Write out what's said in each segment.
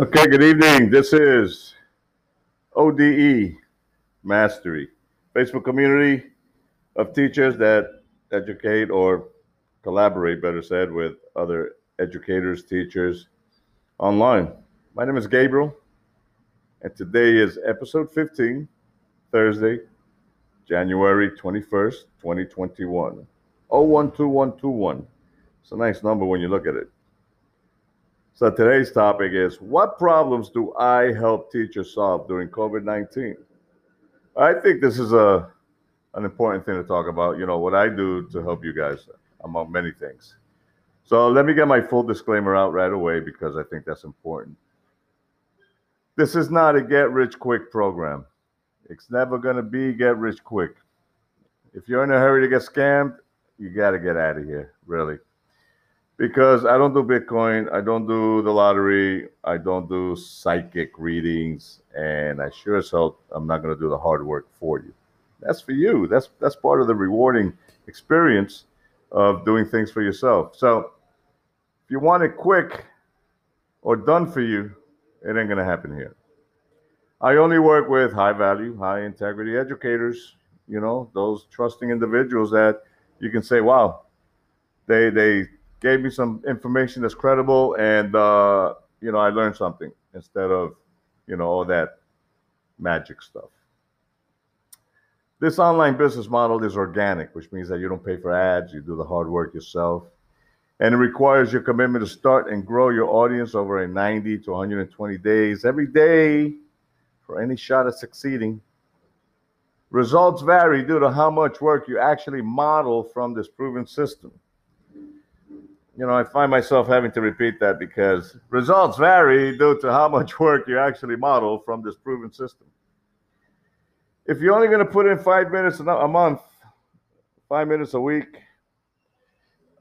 Okay, good evening. This is ODE Mastery, Facebook community of teachers that educate or collaborate, better said, with other educators, teachers online. My name is Gabriel, and today is episode 15, Thursday, January 21st, 2021. 012121. It's a nice number when you look at it. So today's topic is what problems do I help teachers solve during COVID-19? I think this is a an important thing to talk about. You know what I do to help you guys, among many things. So let me get my full disclaimer out right away because I think that's important. This is not a get rich quick program. It's never going to be get rich quick. If you're in a hurry to get scammed, you got to get out of here, really because I don't do Bitcoin, I don't do the lottery, I don't do psychic readings, and I sure as hell I'm not going to do the hard work for you. That's for you. That's that's part of the rewarding experience of doing things for yourself. So if you want it quick or done for you, it ain't going to happen here. I only work with high value, high integrity educators, you know, those trusting individuals that you can say, wow, they they gave me some information that's credible, and uh, you know, I learned something instead of you know all that magic stuff. This online business model is organic, which means that you don't pay for ads, you do the hard work yourself. And it requires your commitment to start and grow your audience over a 90 to 120 days every day for any shot at succeeding. Results vary due to how much work you actually model from this proven system you know, I find myself having to repeat that because results vary due to how much work you actually model from this proven system. If you're only going to put in five minutes a month, five minutes a week,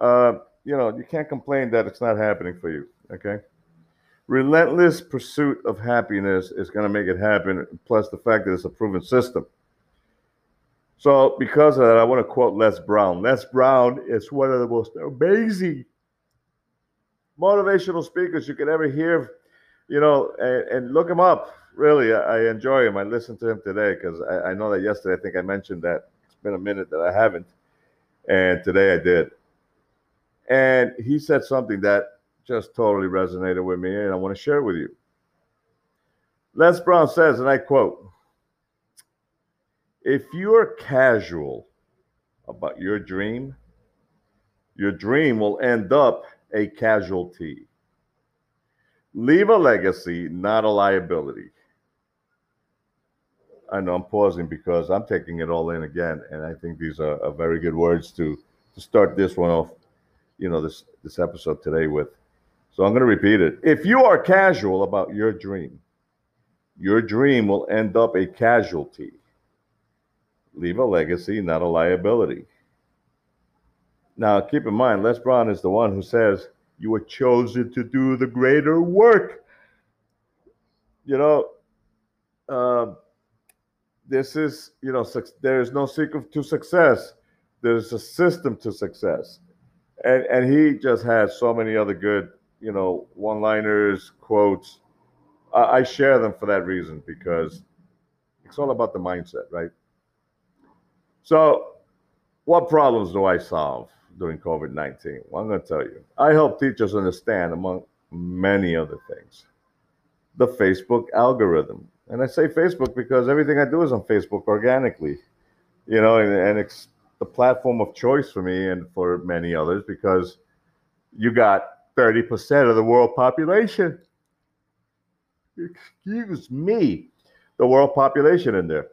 uh, you know, you can't complain that it's not happening for you. Okay. Relentless pursuit of happiness is going to make it happen, plus the fact that it's a proven system. So, because of that, I want to quote Les Brown. Les Brown is one of the most amazing motivational speakers you could ever hear, you know, and, and look him up. Really, I, I, enjoy him. I listened to him today because I, I, know that yesterday I think I mentioned that it's been a minute that I haven't, and today I did. And he said something that just totally resonated with me, and I want to share it with you. Les Brown says, and I quote, if you're casual about your dream, your dream will end up a casualty. Leave a legacy, not a liability. I know I'm pausing because I'm taking it all in again, and I think these are, are very good words to to start this one off, you know, this this episode today with. So I'm going to repeat it. If you are casual about your dream, your dream will end up a casualty. Leave a legacy, not a liability. Now, keep in mind, Les Brown is the one who says, You were chosen to do the greater work. You know, uh, this is, you know, there is no secret to success. There's a system to success. And, and he just has so many other good, you know, one liners, quotes. I, I share them for that reason because it's all about the mindset, right? So, what problems do I solve? During COVID 19? Well, I'm going to tell you. I help teachers understand, among many other things, the Facebook algorithm. And I say Facebook because everything I do is on Facebook organically, you know, and, and it's the platform of choice for me and for many others because you got 30% of the world population. Excuse me, the world population in there.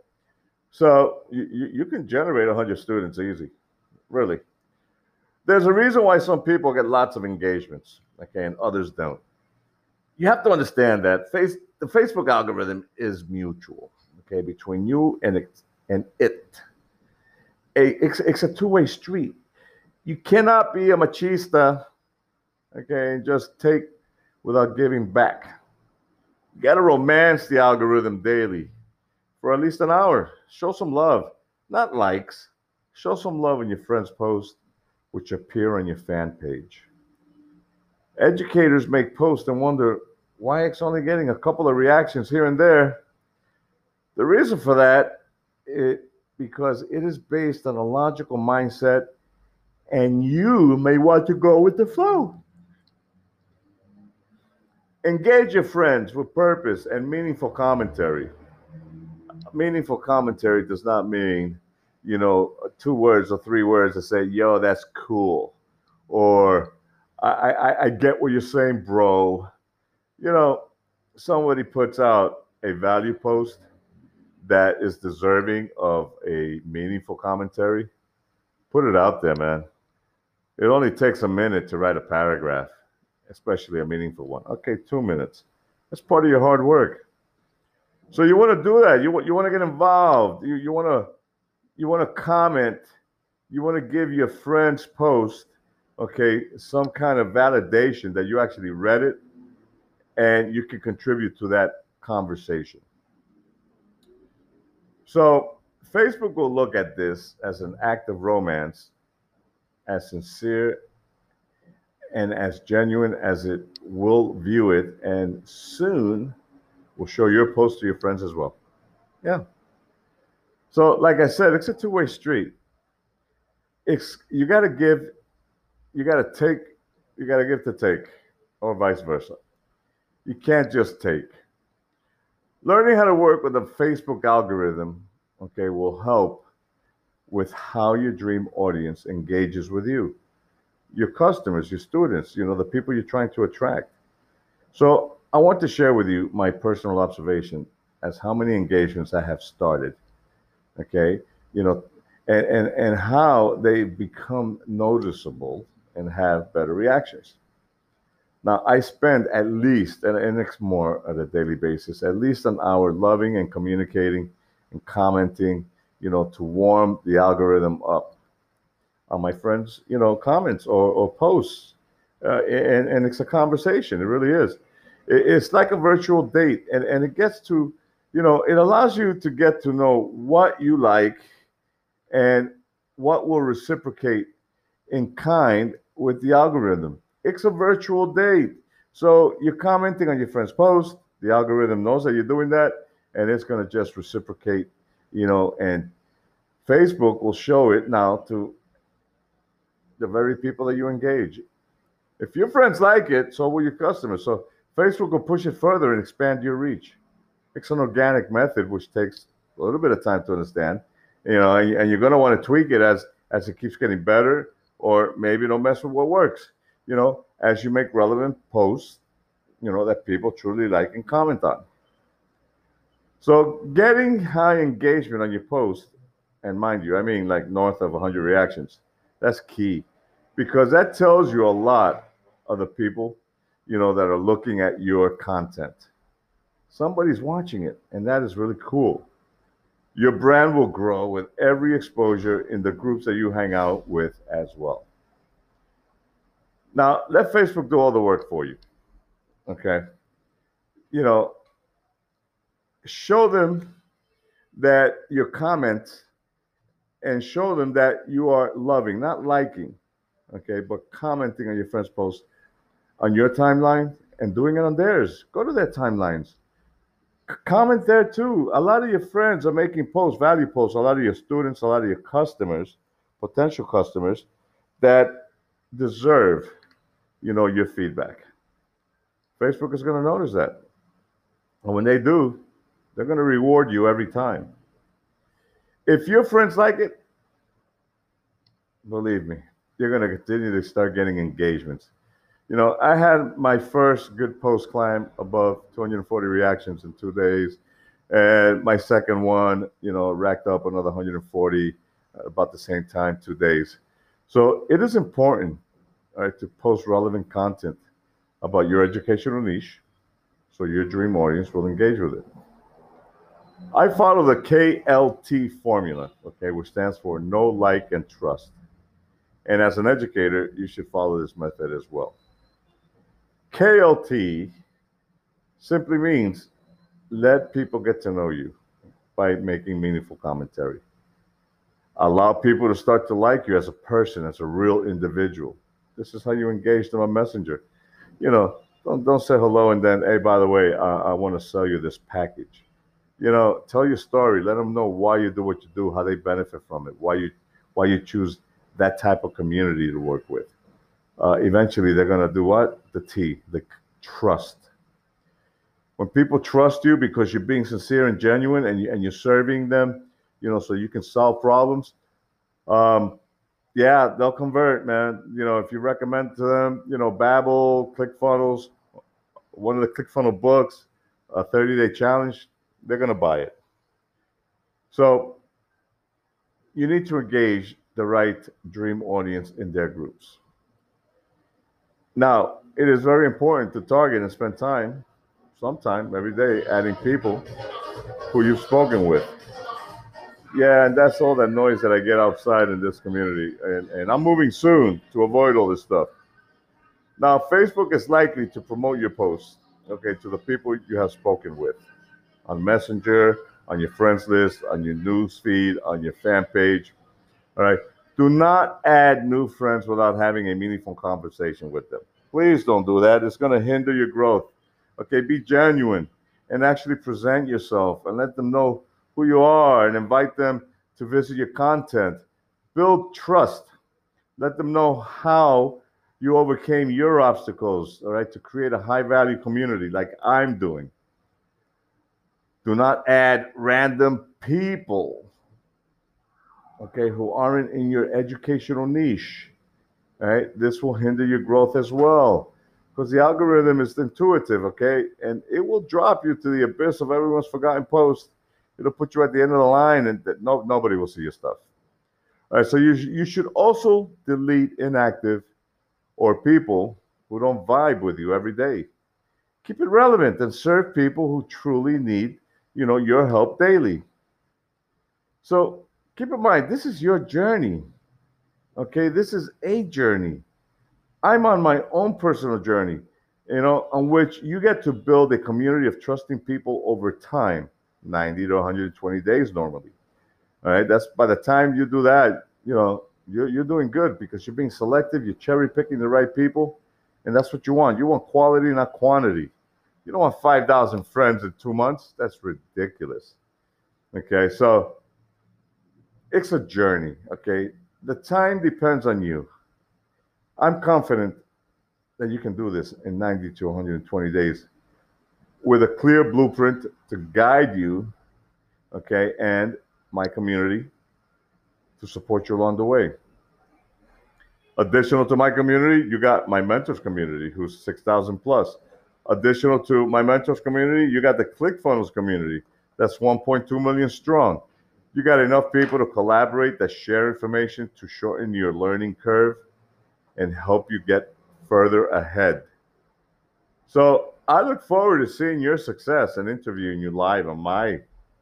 So you, you can generate 100 students easy, really. There's a reason why some people get lots of engagements, okay, and others don't. You have to understand that face, the Facebook algorithm is mutual, okay, between you and it. And it. A, it's, it's a two-way street. You cannot be a machista, okay, and just take without giving back. You got to romance the algorithm daily for at least an hour. Show some love, not likes. Show some love in your friend's post which appear on your fan page. Educators make posts and wonder why it's only getting a couple of reactions here and there. The reason for that is because it is based on a logical mindset, and you may want to go with the flow. Engage your friends with purpose and meaningful commentary. Meaningful commentary does not mean, you know, two words or three words to say, yo, that's cool. Or I, I, I get what you're saying, bro. You know, somebody puts out a value post that is deserving of a meaningful commentary. Put it out there, man. It only takes a minute to write a paragraph especially a meaningful one. Okay, two minutes. That's part of your hard work. So you want to do that. You want you want to get involved. You you want to you want to comment. You want to give your friend's post, okay, some kind of validation that you actually read it, and you can contribute to that conversation. So Facebook will look at this as an act of romance, as sincere and as genuine as it will view it, and soon will show your post to your friends as well. Yeah. So, like I said, it's a two-way street. It's you got to give, you got to take, you got to give to take, or vice versa. You can't just take. Learning how to work with the Facebook algorithm, okay, will help with how your dream audience engages with you your customers, your students, you know, the people you're trying to attract. So I want to share with you my personal observation as how many engagements I have started. Okay. You know, and, and, and how they become noticeable and have better reactions. Now, I spend at least, and, and more on a daily basis, at least an hour loving and communicating and commenting, you know, to warm the algorithm up on my friends, you know, comments or, or posts. Uh, and, and it's a conversation. It really is. It's like a virtual date. And, and it gets to, you know, it allows you to get to know what you like and what will reciprocate in kind with the algorithm. It's a virtual date. So you're commenting on your friend's post, the algorithm knows that you're doing that, and it's going to just reciprocate, you know, and Facebook will show it now to the very people that you engage. If your friends like it, so will your customers. So Facebook will push it further and expand your reach. It's an organic method, which takes a little bit of time to understand. You know, and you're going to want to tweak it as as it keeps getting better, or maybe don't mess with what works. You know, as you make relevant posts, you know that people truly like and comment on. So getting high engagement on your post, and mind you, I mean like north of 100 reactions that's key because that tells you a lot of the people, you know, that are looking at your content. Somebody's watching it, and that is really cool. Your brand will grow with every exposure in the groups that you hang out with as well. Now, let Facebook do all the work for you. Okay. You know, show them that your comment and show them that you are loving, not liking, okay, but commenting on your friend's post on your timeline and doing it on theirs. Go to their timelines. Comment there too. A lot of your friends are making posts, value posts, a lot of your students, a lot of your customers, potential customers that deserve, you know, your feedback. Facebook is going to notice that. And when they do, they're going to reward you every time. If your friends like it, believe me, you're going to continue to start getting engagements. You know, I had my first good post climb above 240 reactions in two days. And my second one, you know, racked up another 140 about the same time, two days. So it is important right, to post relevant content about your educational niche so your dream audience will engage with it. I follow the KLT formula, okay, which stands for know, like, and trust. And as an educator, you should follow this method as well. KLT simply means let people get to know you by making meaningful commentary. Allow people to start to like you as a person, as a real individual. This is how you engage them on Messenger. You know, Don't don't say hello and then, hey, by the way, uh, I want to sell you this package. You know, tell your story. Let them know why you do what you do, how they benefit from it, why you why you choose that type of community to work with. Uh, eventually, they're gonna do what? The T, the trust. When people trust you because you're being sincere and genuine, and you, and you're serving them, you know, so you can solve problems. Um, yeah, they'll convert, man. You know, if you recommend to them, you know, Babbel, ClickFunnels, one of the ClickFunnels books, a 30 day challenge, they're going to buy it. So you need to engage the right dream audience in their groups. Now, it is very important to target and spend time, sometime every day, adding people who you've spoken with. Yeah, and that's all that noise that I get outside in this community. And, and I'm moving soon to avoid all this stuff. Now, Facebook is likely to promote your posts, okay, to the people you have spoken with on Messenger, on your friends list, on your news feed, on your fan page. All right. Do not add new friends without having a meaningful conversation with them. Please don't do that. It's going to hinder your growth. Okay, be genuine and actually present yourself and let them know who you are and invite them to visit your content. Build trust. Let them know how you overcame your obstacles, all right, to create a high value community like I'm doing. Do not add random people, okay, who aren't in your educational niche. right? this will hinder your growth as well because the algorithm is intuitive, okay, and it will drop you to the abyss of everyone's forgotten post it'll put you at the end of the line and that no, nobody will see your stuff. All right, so you, you should also delete inactive or people who don't vibe with you every day. Keep it relevant and serve people who truly need, you know, your help daily. So keep in mind, this is your journey. Okay, this is a journey. I'm on my own personal journey, you know, on which you get to build a community of trusting people over time. 90 to 120 days normally. All right. That's by the time you do that, you know, you're, you're doing good because you're being selective, you're cherry picking the right people, and that's what you want. You want quality, not quantity. You don't want 5,000 friends in two months. That's ridiculous. Okay. So it's a journey. Okay. The time depends on you. I'm confident that you can do this in 90 to 120 days with a clear blueprint to guide you, okay, and my community to support you along the way. Additional to my community, you got my mentors community, who's 6,000 plus. Additional to my mentors community, you got the ClickFunnels community, that's 1.2 million strong. You got enough people to collaborate that share information to shorten your learning curve and help you get further ahead. So I look forward to seeing your success and interviewing you live on my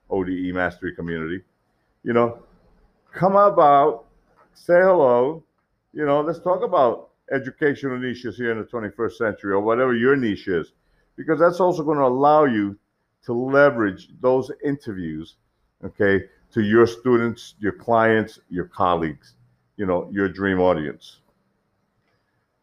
ODE Mastery community. You know, come about, say hello. You know, let's talk about educational niches here in the 21st century or whatever your niche is, because that's also going to allow you to leverage those interviews, okay, to your students, your clients, your colleagues, you know, your dream audience.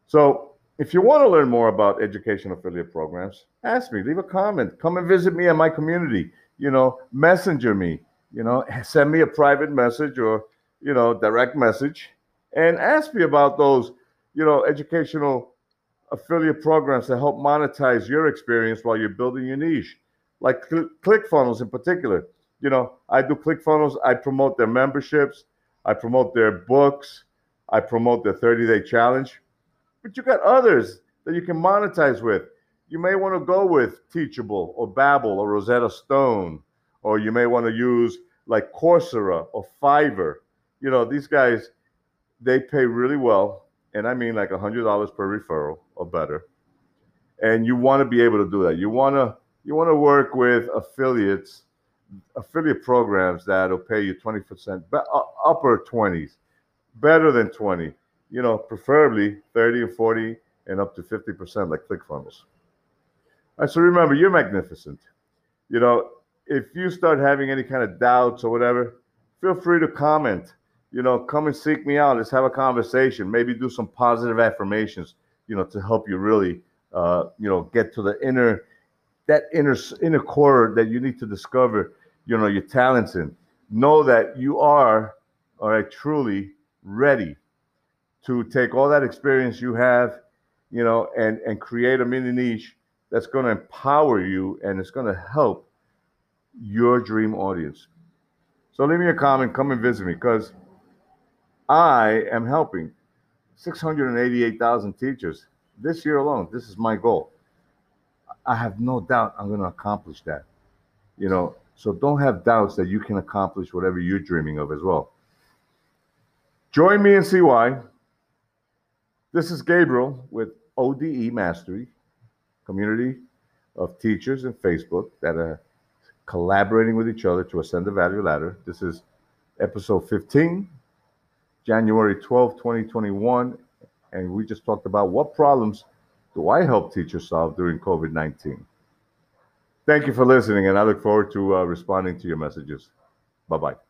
So if you want to learn more about education affiliate programs, ask me, leave a comment, come and visit me in my community, you know, messenger me, you know, send me a private message or, you know, direct message and ask me about those, you know, educational affiliate programs that help monetize your experience while you're building your niche, like ClickFunnels in particular. You know, I do ClickFunnels, I promote their memberships, I promote their books, I promote their 30 day challenge but you got others that you can monetize with. You may want to go with Teachable or Babbel or Rosetta Stone, or you may want to use like Coursera or Fiverr. You know, these guys, they pay really well. And I mean like $100 per referral or better. And you want to be able to do that. You want to you want to work with affiliates, affiliate programs that'll pay you 20%, upper 20s, better than 20 you know, preferably 30 or 40 and up to 50% like ClickFunnels. All right, so remember, you're magnificent. You know, if you start having any kind of doubts or whatever, feel free to comment. You know, come and seek me out. Let's have a conversation. Maybe do some positive affirmations, you know, to help you really uh, you know, get to the inner, that inner inner core that you need to discover, you know, your talents in. Know that you are, all right, truly ready to take all that experience you have, you know, and and create a mini niche that's going to empower you and it's going to help your dream audience. So leave me a comment, come and visit me because I am helping 688,000 teachers this year alone. This is my goal. I have no doubt I'm going to accomplish that. You know, so don't have doubts that you can accomplish whatever you're dreaming of as well. Join me and see why. This is Gabriel with ODE Mastery, community of teachers in Facebook that are collaborating with each other to ascend the value ladder. This is episode 15, January 12, 2021. And we just talked about what problems do I help teachers solve during COVID 19. Thank you for listening, and I look forward to uh, responding to your messages. Bye bye.